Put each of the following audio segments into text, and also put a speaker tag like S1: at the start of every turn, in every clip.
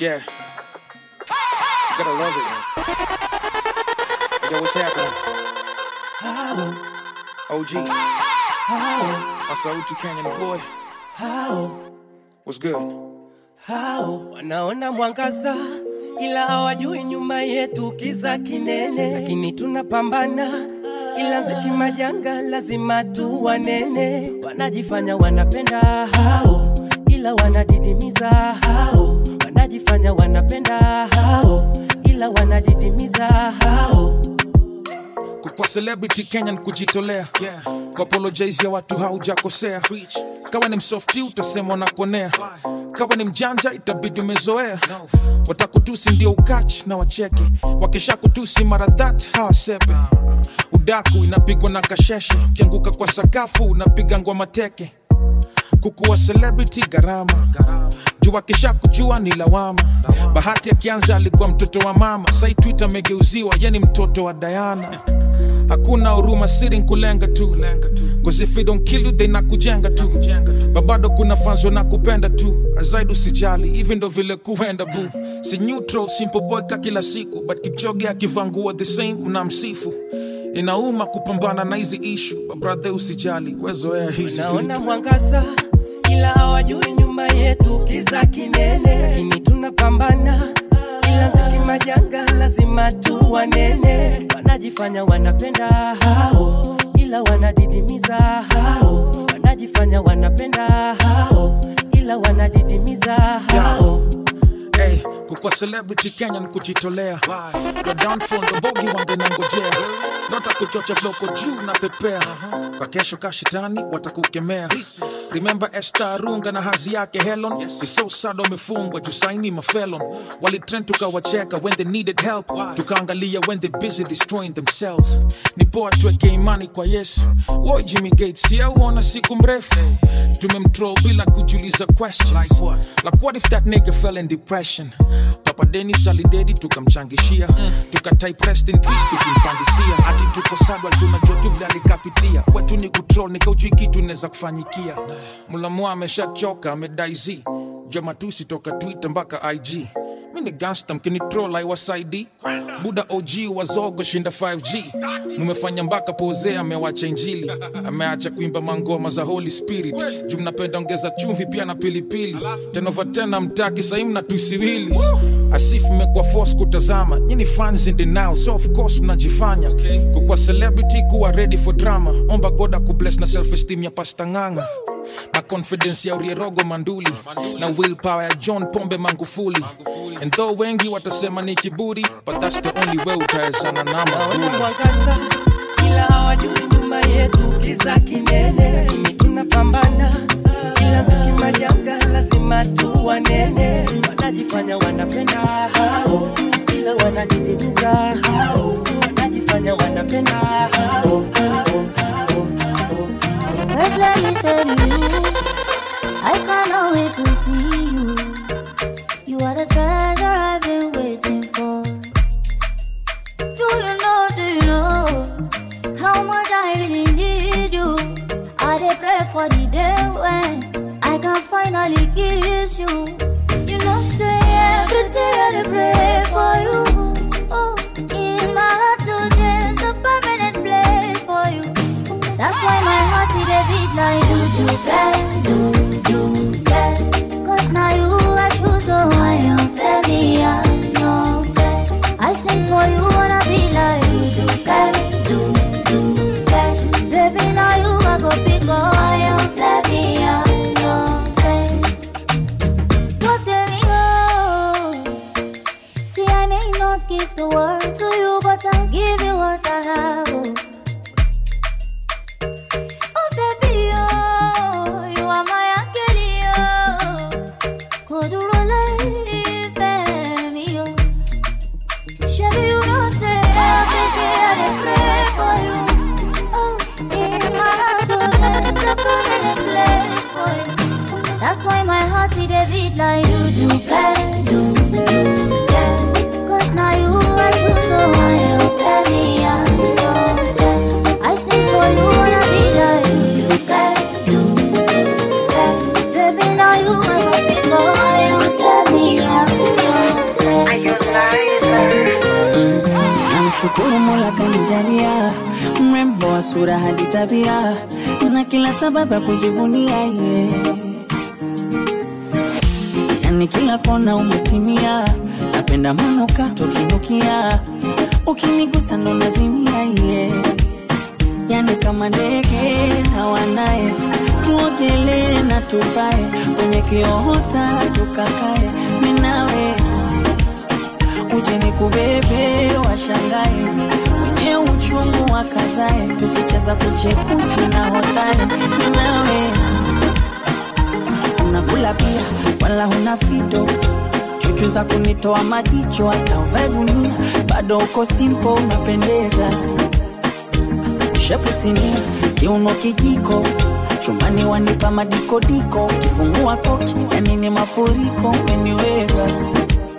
S1: Yeah. Gotta love it, man. Yo, what's happening? OG. Saw OG Canyon boy. What's good?
S2: Wanaona mwangaza ila hawajui nyuma yetu kiza kinene, lakini tunapambana ila mziki majanga lazima tu wanene. Wanajifanya wanapenda hao, ila wanadidimiza hao. Wanajifanya wanapenda hao, ila wanadidimiza hao.
S1: Kukwa celebrity Kenya ni kujitolea.
S3: Yeah.
S1: apologize ya watu haujakosea. Kawa ni msofti utasema nakonea kawa ni mjanja itabidi umezoea.
S3: No.
S1: watakutusi ndio ukach na wacheke. Wakisha kutusi mara that hawasepe udaku inapigwa na kasheshe. Ukianguka kwa sakafu unapiga ngwa mateke kukuwa celebrity gharama. Juu akisha kujua ni lawama. Bahati akianza alikuwa mtoto wa mama. Sai twitter amegeuziwa ye mtoto wa dayana hakuna huruma siri nkulenga tu.
S3: Lenga tu.
S1: Babado kuna fanzo na kupenda tu. Azaidi usijali hivi ndo vile kuenda bu si neutral simple kila siku. But kipchoge akivangua the same mnamsifu inauma kupambana na hizi ishu babradhe usijali wezoea hizi
S2: Naona mwangaza ila hawajui nyuma yetu kiza kinene, lakini tunapambana ila mziki majanga lazima tu wanene. Wanajifanya wanapenda hao, ila wanadidimiza hao. Wanajifanya wanapenda hao, ila wanadidimiza hao.
S1: Hey, kukwa celebrity kenya ni kujitolea? Your downfall ndo bogi wangenangojea. Nota kuchocha floko juu na pepea. Kwa kesho kashitani watakukemea. Remember Esther Arunga na hazi yake Helon
S3: Yes.
S1: It's so sad wamefungwa tusaini mafelon. Walitrend tukawacheka when they needed help. Tukaangalia when they busy destroying themselves. Ni poa tuweke imani kwa Yesu. Wo Jimmy Gait yauona siku mrefu? Tumemtroll bila kujiuliza questions.
S3: Like what?
S1: like what if that nigga fell in depression session papa denis alidedi tukamchangishia. Mm. tukatukimpandisia hati tuko sadwa tunajua vile alikapitia. Kwetu ni kutrol nikauchui kitu inaweza kufanyikia. Mlamua ameshachoka amedaizi jamatusi toka twitter mpaka ig mi ni gangsta mkinitrola aiwasaidi buda og wazogo shinda 5g mumefanya mpaka poze amewacha injili. Ameacha kuimba mangoma za holy spirit. Juu mnapenda ongeza chumvi pia na pilipili. Tenova tena mtaki sahii mna tusiwilis asifu mmekuwa force kutazama. Nyini fans in denial so of course mnajifanya. Kukwa celebrity kuwa ready for drama. Omba goda kubless na self ya pasta na confidence ya urierogo manduli. Na willpower ya john pombe mangufuli and though wengi watasema ni kiburi but that's the only way utaezana na
S2: mwangaza ila hawajui nyuma yetu kiza kinene, lakini tunapambana ila mziki majanga lazima tu wanene. Wanajifanya wanapenda hao, ila wanadidimiza hao. Wanajifanya wanapenda hao,
S4: let me tell you, I can't wait to see finally kiss you. You know, say every day I pray for you. Oh, in my heart oh, today is a permanent place for you. That's why my heart a beat like do do bang,
S5: Shukuru Mola kanijalia mrembo wa sura hadi tabia na kila sababu ya kujivunia yeah. Yani kila kona umetimia, napenda manuka tukinukia, ukinigusa ndo nazimia yeah. Yani kama ndege na wanaye, tuogelee na tupae kwenye kiota tukakae, uje nikubebe, washangae. Wenye uchungu wakazae, tukicheza kuchekuchi na hotae, minawe unakula pia, wala huna fito. Chuchu za kunitoa majicho, hata uvae gunia. Bado uko simpo, unapendeza. Shepu sini, kiuno kijiko. Chumbani wanipa madikodiko, kifungua koki yani ni mafuriko, umeniweza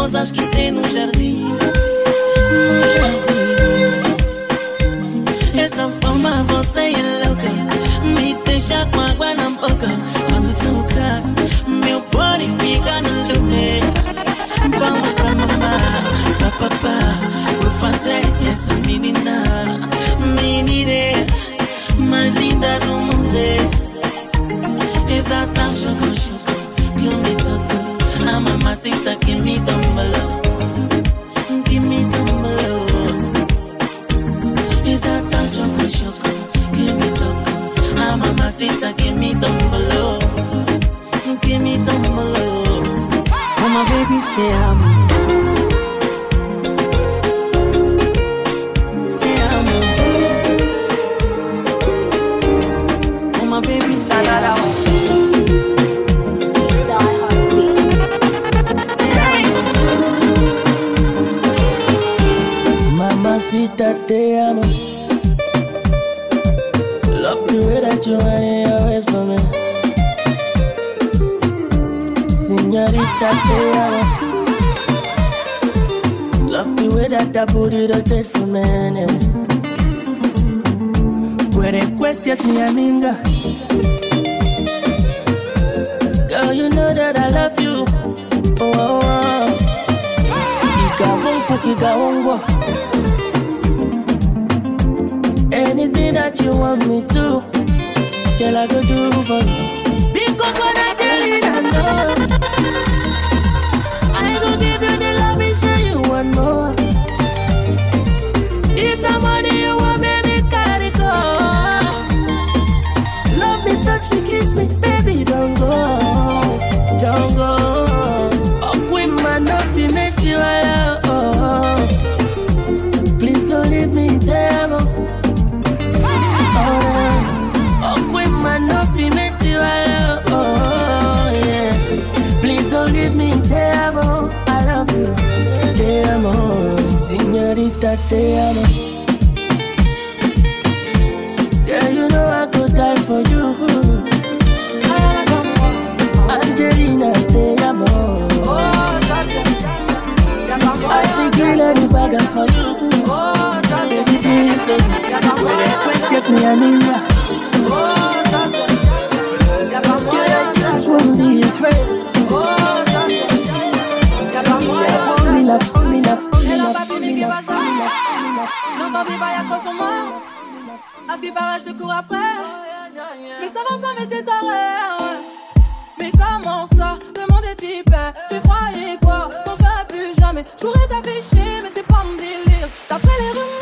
S6: rosas que tem no jardim No jardim Essa forma você é louca Me deixa com água na boca Quando toca Meu body fica no lume Vamos pra mamá, pra papá. Vou fazer essa menina Menina mais linda do mundo
S7: Señorita, te amo. Love the way that that booty rotate for me. Puede cuestias mi amiga. Girl, you know that I love you. Oh, oh, oh. Kigawongo, kigawongo. Anything that you want me to, girl, I go do for you. Because when I Amo. Yeah, you know I could die for you. Angelina, te amo. I think any bagger for you. Baby, please don't. When I question me, I'm in ya. Girl, I just wanna be Mon
S8: papy
S7: mais
S8: qui pas, trois sont morts. À ce qui paraît, je te cours après. Mais ça va pas, mais t'es taré Mais comment ça? Demande et Tu croyais quoi? Qu'on se plus jamais. Je pourrais t'afficher, mais c'est pas mon délire. D'après les rumeurs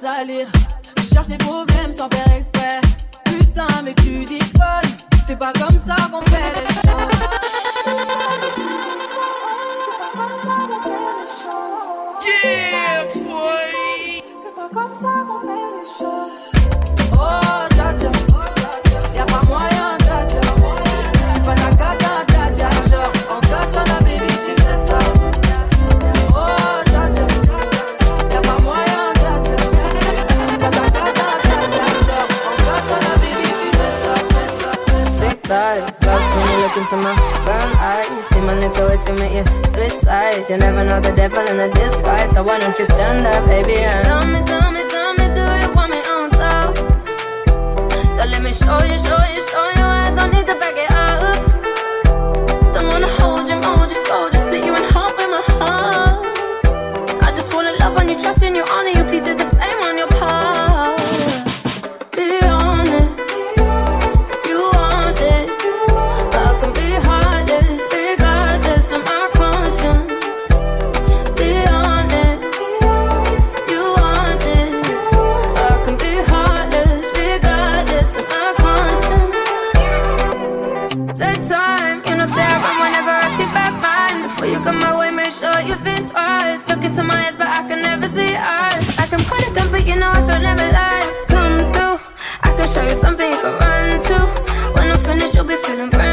S8: salir. Tu cherches des problèmes sans faire exprès. Putain, mais tu déconnes. C'est pas comme ça qu'on fait les choses. C'est pas comme ça qu'on fait les choses. Yeah, boy! C'est pas comme ça
S9: qu'on fait les choses into my brown eyes. You see my lips always commit you switch sides. You never know the devil in a disguise. So why don't you stand up, baby? And tell me, tell me, tell me, do you want me on top? So let me show you, show you, show you. I don't need to back it up. Don't wanna hold you more, you, go, just split you in half in my heart. I just wanna love on you, trust in you, honor you. Please do the same on your part. it to my eyes, but I can never see eyes. I can point a gun, but you know I could never lie. Come through, I can show you something you can run to. When I'm finished, you'll be feeling brand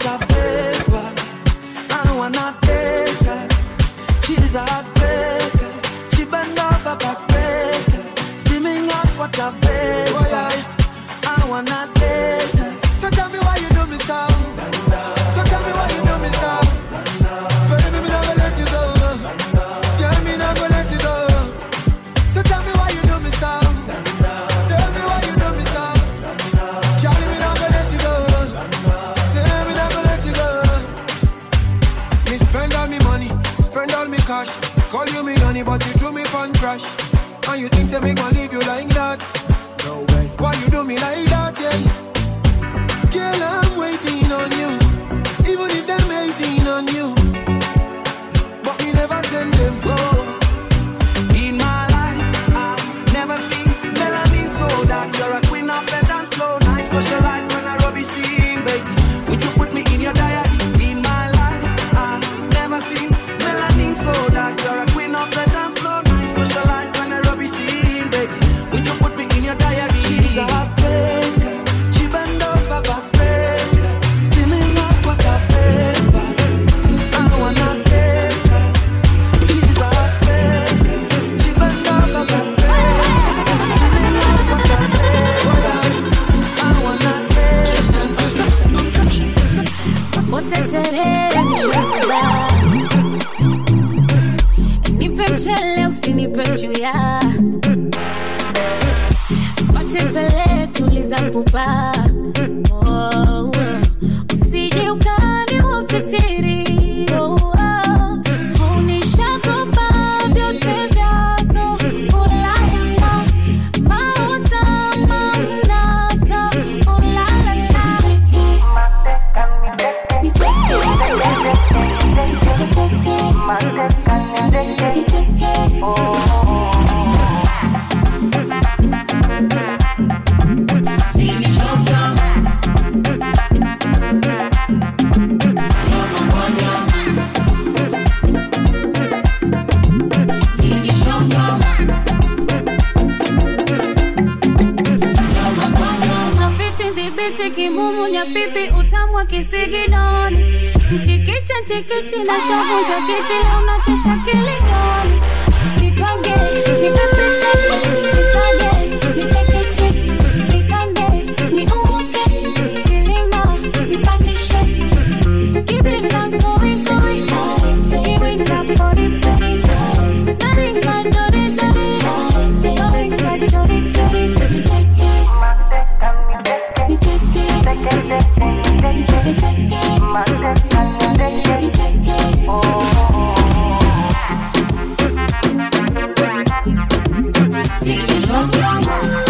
S10: got unipenda watembele tuliza kupaa oh. Unashavunja kiti leo na kisha
S11: kilio See you,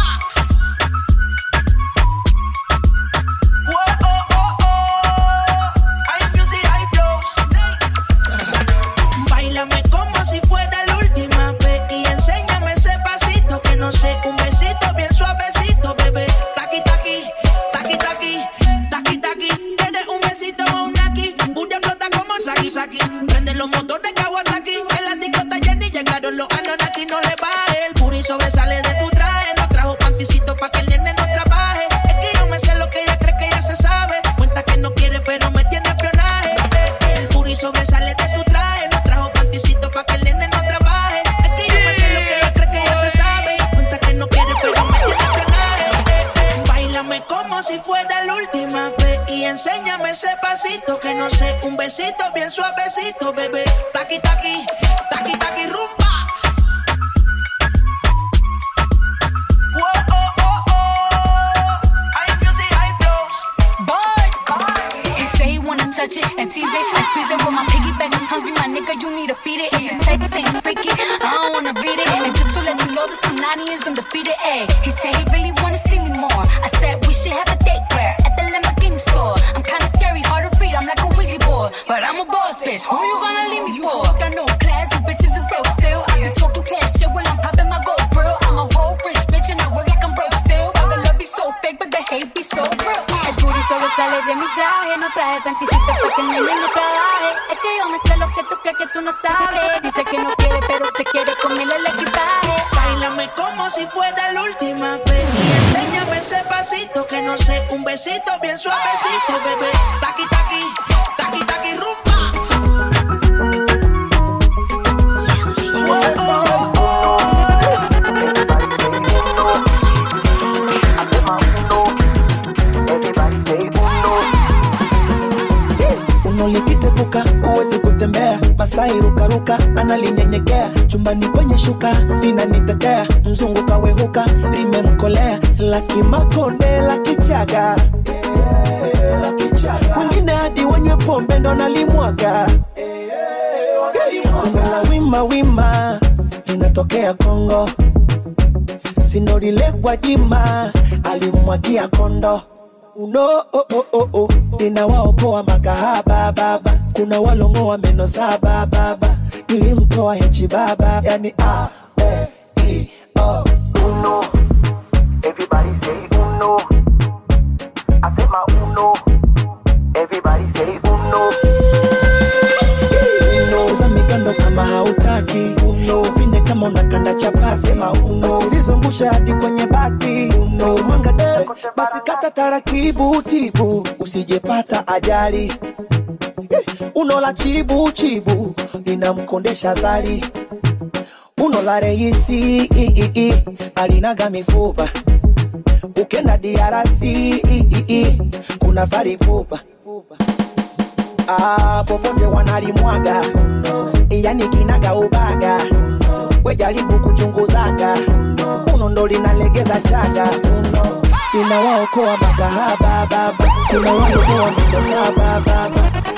S12: besito, bien suavecito, bebé.
S13: Taquita. cambié mi traje, no traje 27 para que el nene no trabaje. Es que yo me sé lo que tú crees que tú no sabes. Dice que no quiere, pero se quiere comer el equipaje.
S12: Bailame como si fuera la última vez. Y enséñame ese pasito que no sé, un besito bien suavecito, bebé. Taqui, taqui.
S5: analishika analinyenyekea. Chumbani kwenye shuka linanitetea mzungu kawehuka limemkolea. Lakimakonde la kichaga
S14: wengine hadi wenywe pombe ndo nalimwaga. La wima wima linatokea Kongo, sino lile Gwajima alimwagia kondo. Uno oh, oh, oh, oh. Makahaba baba, kuna walongoa meno saba baba nilimtoa hechi baba, yani a e i o uno. Everybody say uno. Asema uno. Everybody say uno. Uno. Za kama hautaki uno. Pinde kama unakanda chapasi. Usilizungusha hadi kwenye bati uno. Mwanga eh, basi kata taratibu tibu, usijepata ajali Eh, uno la chibu chibu linamkondesha zali uno la reisi alinaga mifupa. Ukenda DRC i, i, i, kuna varipupa ah, popote wanalimwaga yani kinaga ubaga. Wejaribu kuchunguzaga uno ndo linalegeza chaga. Uno linawaokoa makahaba baba. Kuna waliokoa mendo baba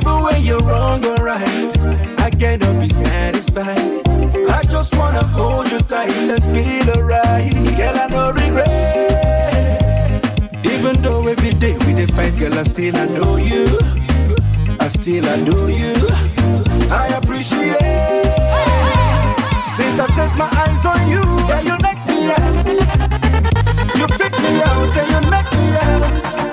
S15: Even when you're wrong or right, I cannot be satisfied. I just wanna hold you tight and feel alright.
S16: Girl, I
S15: no regret. Even though every day we dey fight, girl, I still adore you. I still adore you. I appreciate. Since I set my eyes on you, yeah, you knock me out. You pick me out and you knock me out.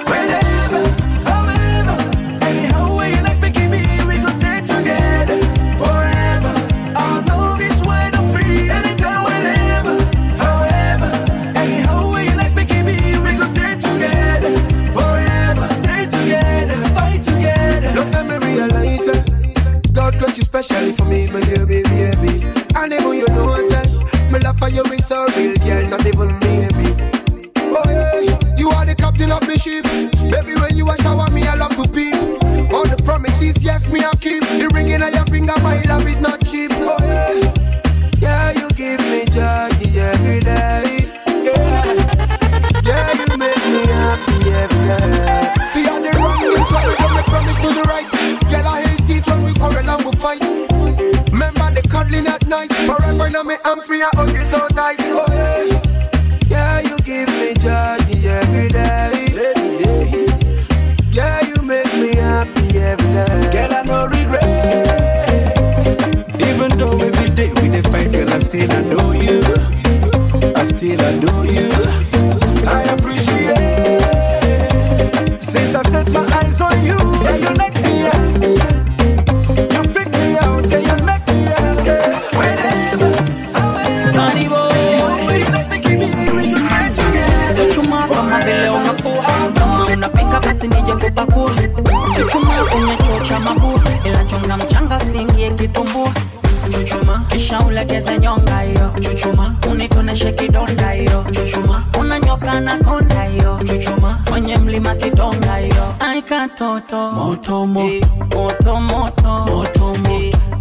S5: Kwenye mlima kidonga hiyo. Aikatoto moto moto moto. Moto moto moto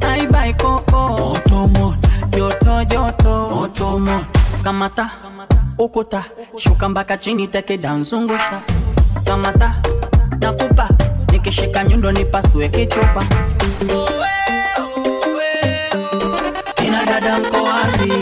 S5: aibai koko. Moto moto joto joto. Moto moto kamata ukuta. Shuka mpaka chini teke danzungusha kamata nakupa. Nikishika nyundo nipasue kichupa. Kina dada mko wapi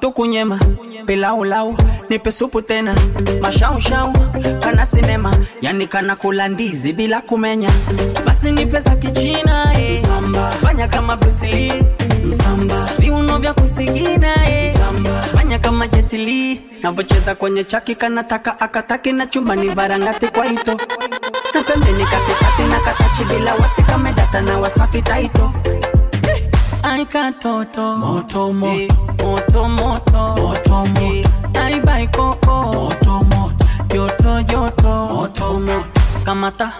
S5: tukunyema pilaulau nipe supu tena mashaushau kana sinema yani kana kula ndizi bila kumenya. Basi nipe za kichina eh. Fanya kama brusili msamba. Viuno vya kusigina eh. Msamba. fanya kama jetili navocheza kwenye chaki kanataka akataki na chumbani varangati kwa ito. Na pembeni katikati na katachi bila wasikame na wasafi taito ai katoto eh, moto moto. moto moto. Moto eh, ai bai koko. Moto moto. Joto joto. Moto moto. Kamata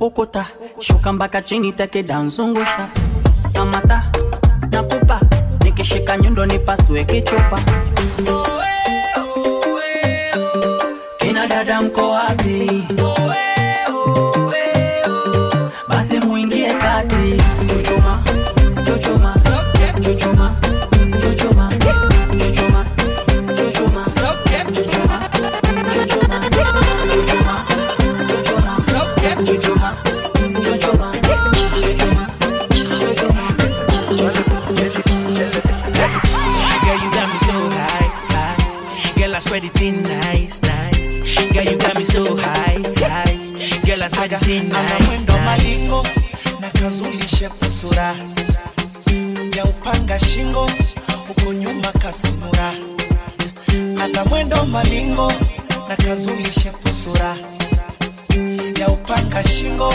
S5: ukota shuka mpaka chini take danzungusha kamata nakupa. Nikishika nyundo nipasue kichupa. Kina dada mko wapi?
S11: oh,
S17: mwendo malingo na kazulisha pusura ya upanga shingo.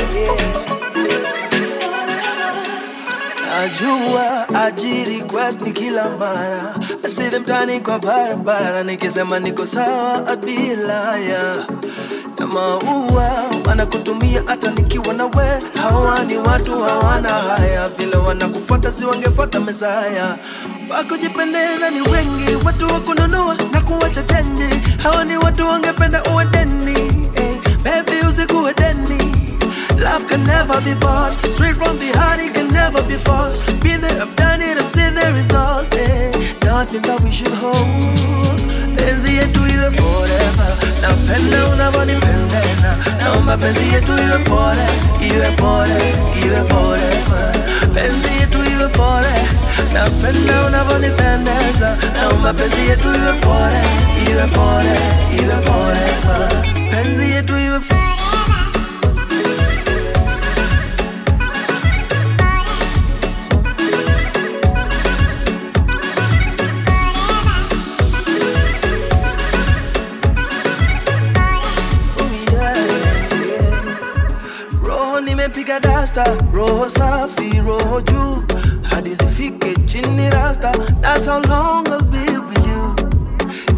S14: najua ajiri quest ni kila mara.
S18: Asile mtani kwa barabara nikisema niko sawa abilaya ya. Maua wanakutumia hata nikiwa na we. Hawa ni watu hawana haya. Vile wanakufuata si wangefuata mesaya wakujipendeza ni wengi watu wakununua na kuwacha cheni. Hawa ni watu wangependa uwe deni eh, hey, bebi usikuwe deni. Can never be bought. Straight from the heart, it can never be forced. Been there, I've done it, I've seen the result. Eh. Nothing that we should hold. Penzi yetu iwe forever. Napenda unavyonipendeza. Naomba penzi yetu iwe forever, iwe forever, iwe forever. Penzi yetu iwe forever. Napenda unavyonipendeza. Naomba penzi yetu iwe forever, iwe forever, iwe forever. Penzi yetu iwe forever. Dasta roho safi roho juu. Hadi zifike chini rasta. That's how long I'll be with you.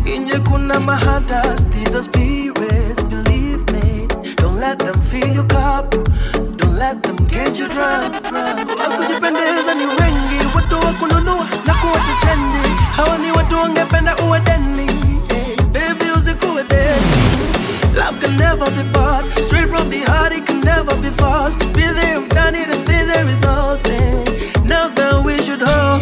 S18: Inje kuna mahatas these are spirits believe me. Don't let them fill your cup. Don't let them get you drunk wakujipendeza ni wengi watu wa kununua na kuwacha chendi. Hawa ni watu wangependa uwe deni. Baby usikuwe deni. Love can never be bought. From the heart, it can never be forced. To be there, I've done it, I've seen the results. Eh. Now that we should hold.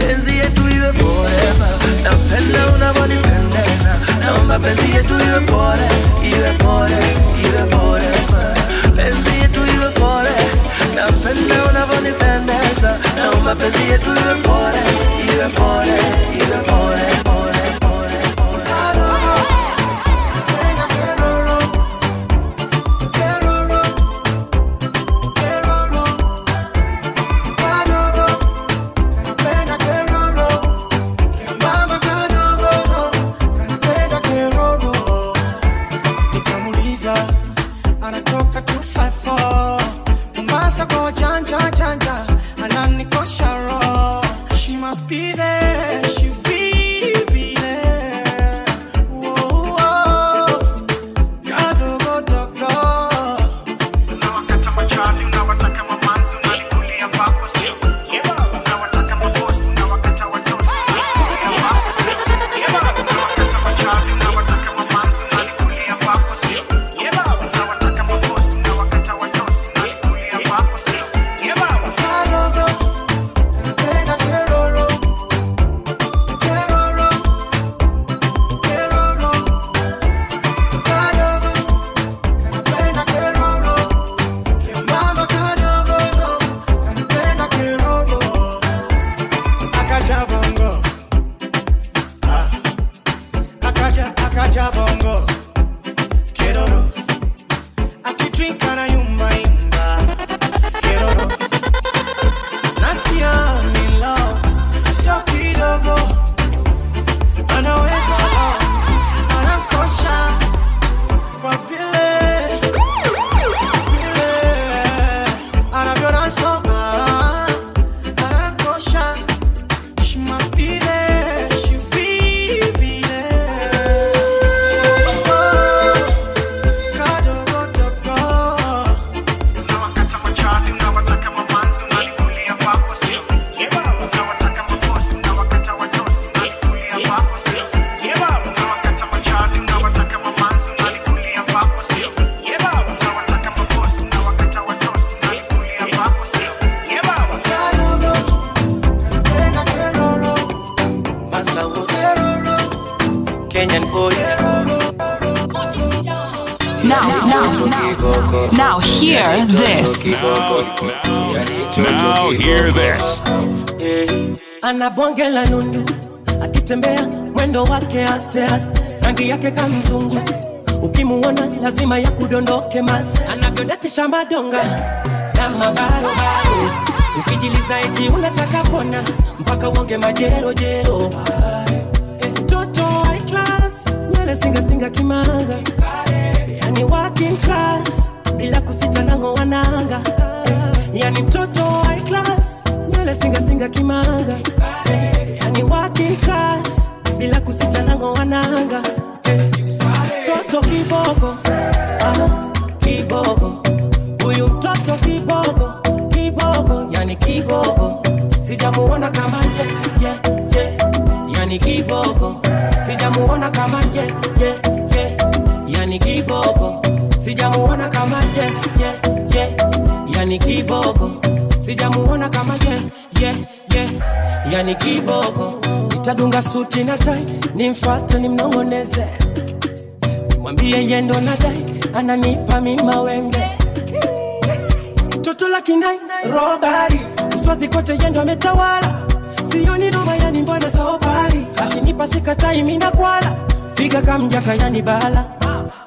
S18: Penzi yetu iwe forever. Napenda unavyonipendeza. Naomba penzi yetu iwe forever, iwe forever, iwe forever. Penzi yetu iwe forever. Napenda unavyonipendeza. Naomba penzi yetu iwe forever, iwe forever, iwe forever.
S2: Yake kamzungu ukimuona lazima ya kudondoke mate anavyodatisha madonga na mabarobaro ukijiliza eti unataka kona mpaka uonge majerojero mtoto high nywele singasinga kimanga. Yani working bila kusita nango wananga. Yani mtoto high nywele singasinga kimanga. Yani working class kusita nango wananga eh. toto kiboko ah, kiboko huyu mtoto kiboko kiboko yani kiboko sijamuona kama ye, ye, ye. yani kiboko sijamuona kama ye, ye, ye. yani kiboko sijamuona kama ye, ye, ye. yani kiboko sijamuona kama ye, ye, ye. yani kiboko nitadunga suti na tai nimfate nimnong'oneze nimwambie yendo nadai ananipa mima wenge. Toto la robari. Uswazi kote yendo ametawala. Sioni noma yani mbona sobari akinipa sikatai mina kwala figa kamjaka yani bala.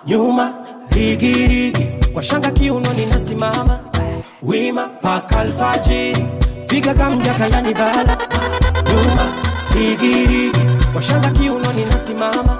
S2: Nyuma rigirigi. Kwa shanga kiuno ninasimama. Wima paka alfajiri. Figa kamjaka yani bala. Nyuma rigirigi. Kwa shanga kiuno ninasimama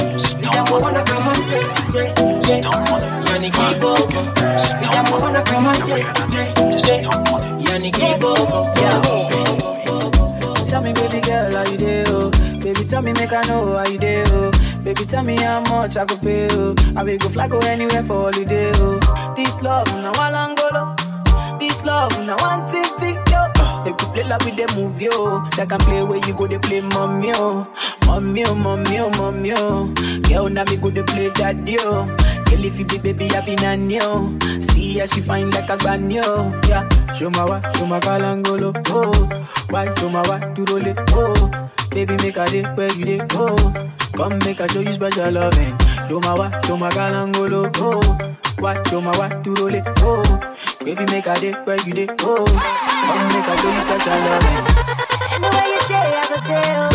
S2: sijamuona kama ye, ye, ye. yani kiboko sijamuona kama ye, ye, ye. yani kiboko
S19: Tell me, baby girl, how you dey, oh? Baby, tell me, make I know how you dey, oh. Baby, tell me how much I could pay, oh. I will go fly, go anywhere for holiday, oh. This love, now one Angola. This love, now one thing, thing, yo. They could play like with the movie, oh. yo. They can play where you go, they play mommy, oh. Mommy, oh, mommy, oh, mommy, oh. Girl, now me go, they play daddy, oh. Girl, if you be baby, I be nanny, oh. See how she fine like a granny, oh. Yeah, show my wa, show my kalangolo, oh. Why, show my wa, to roll it, oh. Baby, make a day where you dey, oh. Come make I show you special loving. Show my wa, show my kalangolo, oh. Why, show my wa, to roll it, oh. Baby, make a day where you dey, oh. Come make I show you special loving.
S4: Anywhere you day, I go there,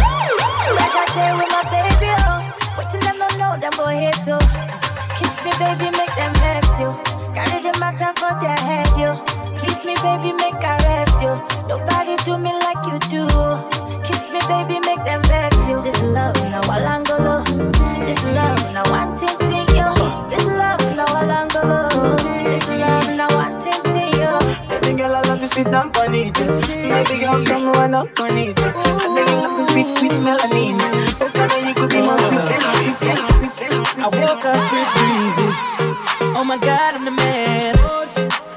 S4: day with my baby, oh. Waiting them don't know them. Kiss me, baby, make them vex you. Carry the matter for their head, you. Kiss me, baby, make I rest. Nobody do me like you do. Kiss me, baby, make them vex you. This love, now walangolo. This love, now one
S19: sit down on it. Baby girl, come run up on it. I know you love the sweet, sweet melanin. Oh, girl, you could be my sweet, sweet, sweet, sweet.
S17: I woke up Chris Breezy. Oh my god, I'm the man.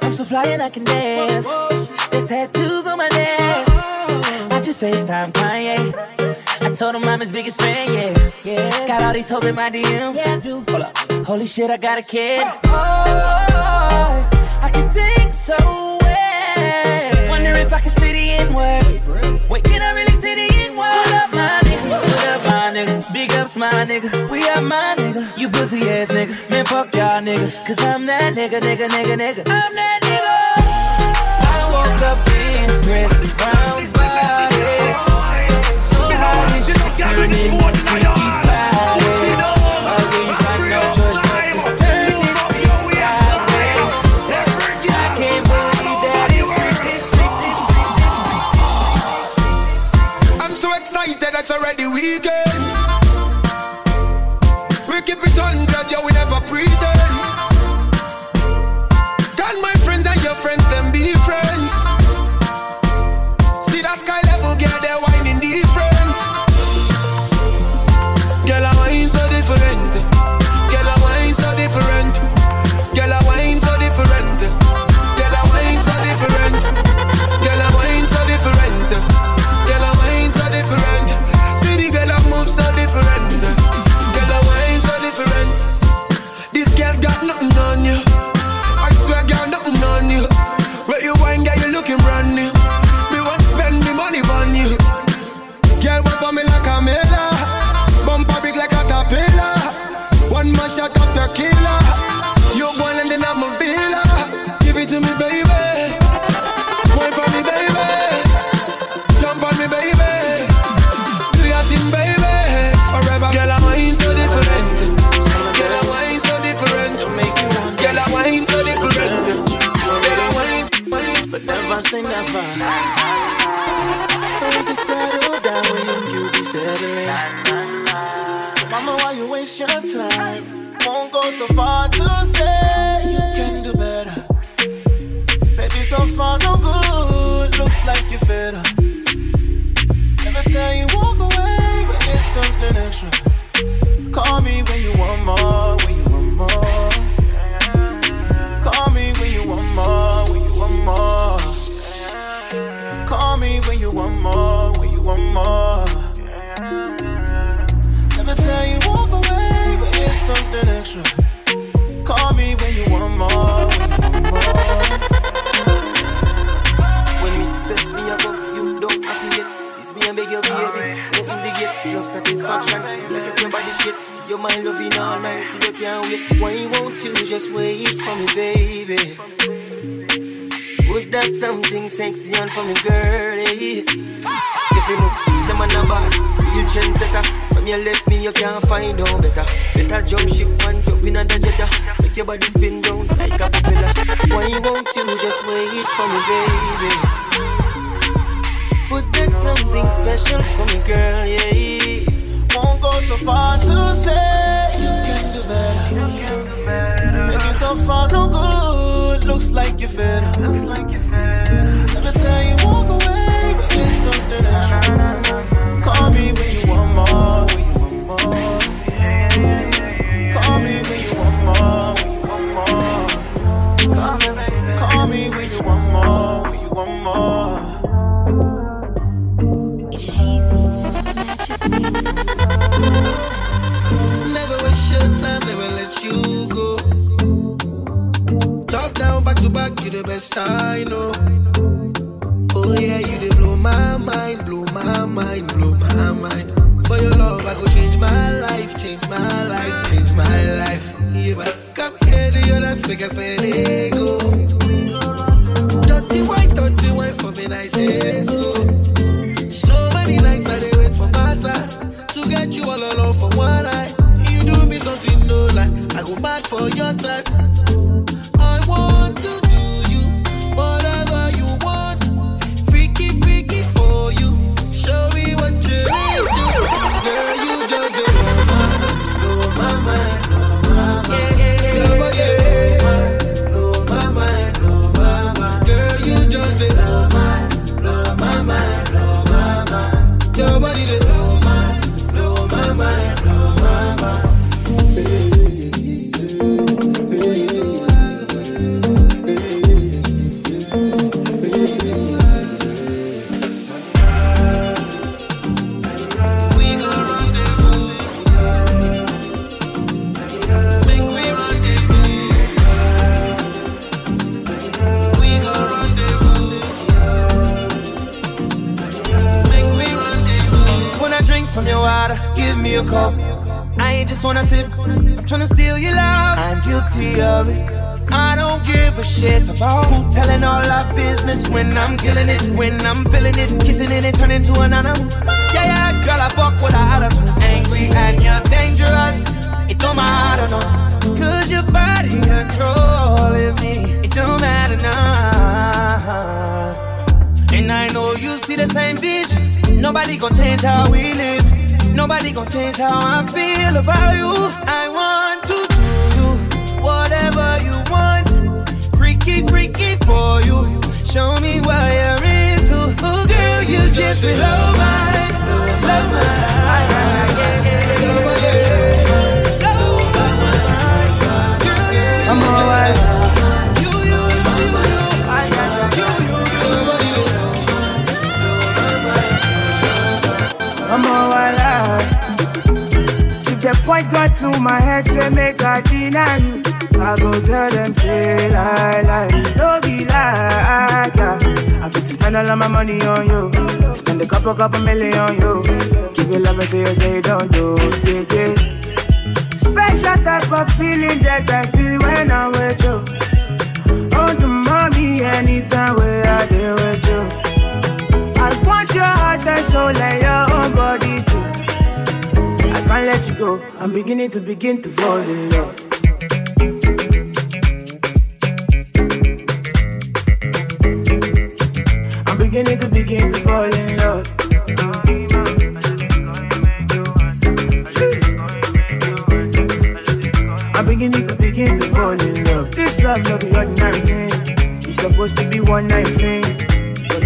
S17: I'm so fly and I can dance. There's tattoos on my neck. I just FaceTime Kanye. I told him I'm his biggest fan, yeah. yeah. Got all these hoes in my DM. Yeah, I do. Hold up. Holy shit, I got a kid. Oh, I can sing so if I can see the N word. Wait, can I really see the N word? What up, my nigga? What up, my nigga? Big ups, my nigga. We are my nigga. You pussy ass nigga. Man, fuck y'all niggas. Cause I'm that nigga, nigga, nigga, nigga. I'm that nigga. I woke up in Chris Brown's body. So this shit turned into Freaky Friday. Again, got no choice
S15: already weekend.
S10: So far you
S20: just wait for me, baby? Put that something special for me, girl, yeah.
S10: Won't go so far to say you can do better. Maybe so far no good. Looks like you're fed up. Never tell you walk away, but it's something extra. Call me when you want more, when you want more.
S18: The best I know. Oh yeah, you they blow my mind, blow my mind, blow my mind. For your love, I go change my life, change my life, change my life. Yeah, but come here, do your dance, make us ego.
S21: Point got to my head, say make I deny you. I go tell them, say lie, lie. Don't be like, yeah. I fit spend all of my money on you. Spend a couple, couple million on you. Give you love until you say don't do, yeah, yeah. Special type of feeling that I feel when I'm with you. Oh, the mommy, anytime where I deal with you. I want your heart and soul and your own body can't let you go. I'm beginning to begin to fall in love. I'm beginning to begin to fall in love. I'm beginning to begin to fall in love. This love no be ordinary thing. It's supposed to be one night fling.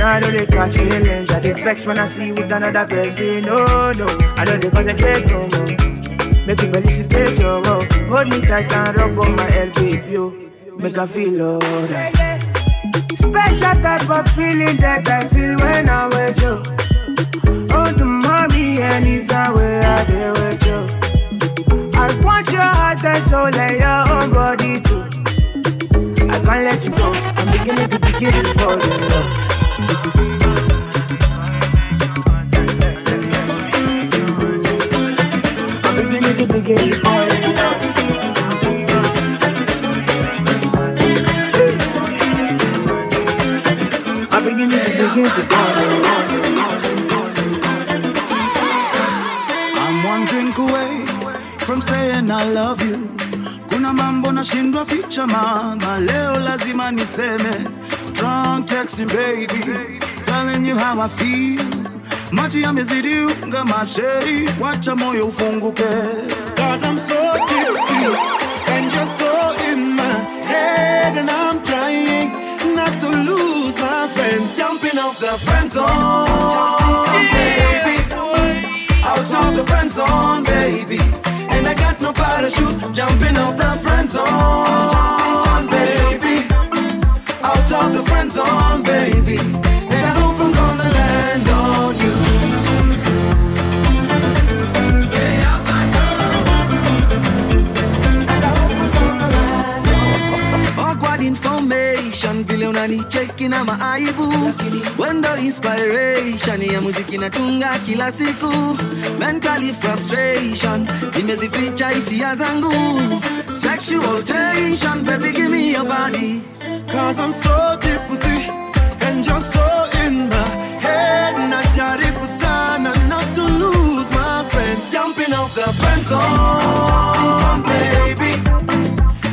S21: I know they catch feelings. I dey vex when I see with another person. No, no, I know they concentrate no more. Make you felicitate your love. Hold me tight and rub on my elbow, yo. Make I feel alright. Special type of feeling that I feel when I'm with you. Oh, the mommy, anytime where I dey with you. I want your heart and soul and your own body too. I can't let you go. I'm beginning to begin to fall in love.
S22: Kuna mambo nashindwa ficha mama, leo lazima niseme. Drunk texting baby, telling you how I feel. Maji yamezidi unga masheri, wacha moyo ufunguke.
S23: Cause I'm so tipsy and you're so in my head and I'm trying not to lose my friend. Jumping off the friend zone, baby. Out of the friend zone, baby. And I got no parachute. Jumping off the friend zone, of the friend zone, baby. And I hope
S22: na maaibu. Wendo inspiration ya muziki natunga kila siku. Mentally frustration, nimezificha hisia zangu. Sexual tension, baby give me your body.
S23: Cause I'm so deep And you're so in my head. Najaribu sana not to lose my friend. Jumping off the friend zone, baby.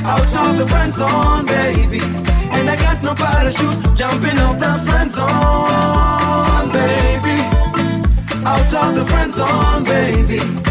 S23: Out of the friend zone, baby. And I got no parachute. Jumping off the friend zone, baby. Out of the friend zone, baby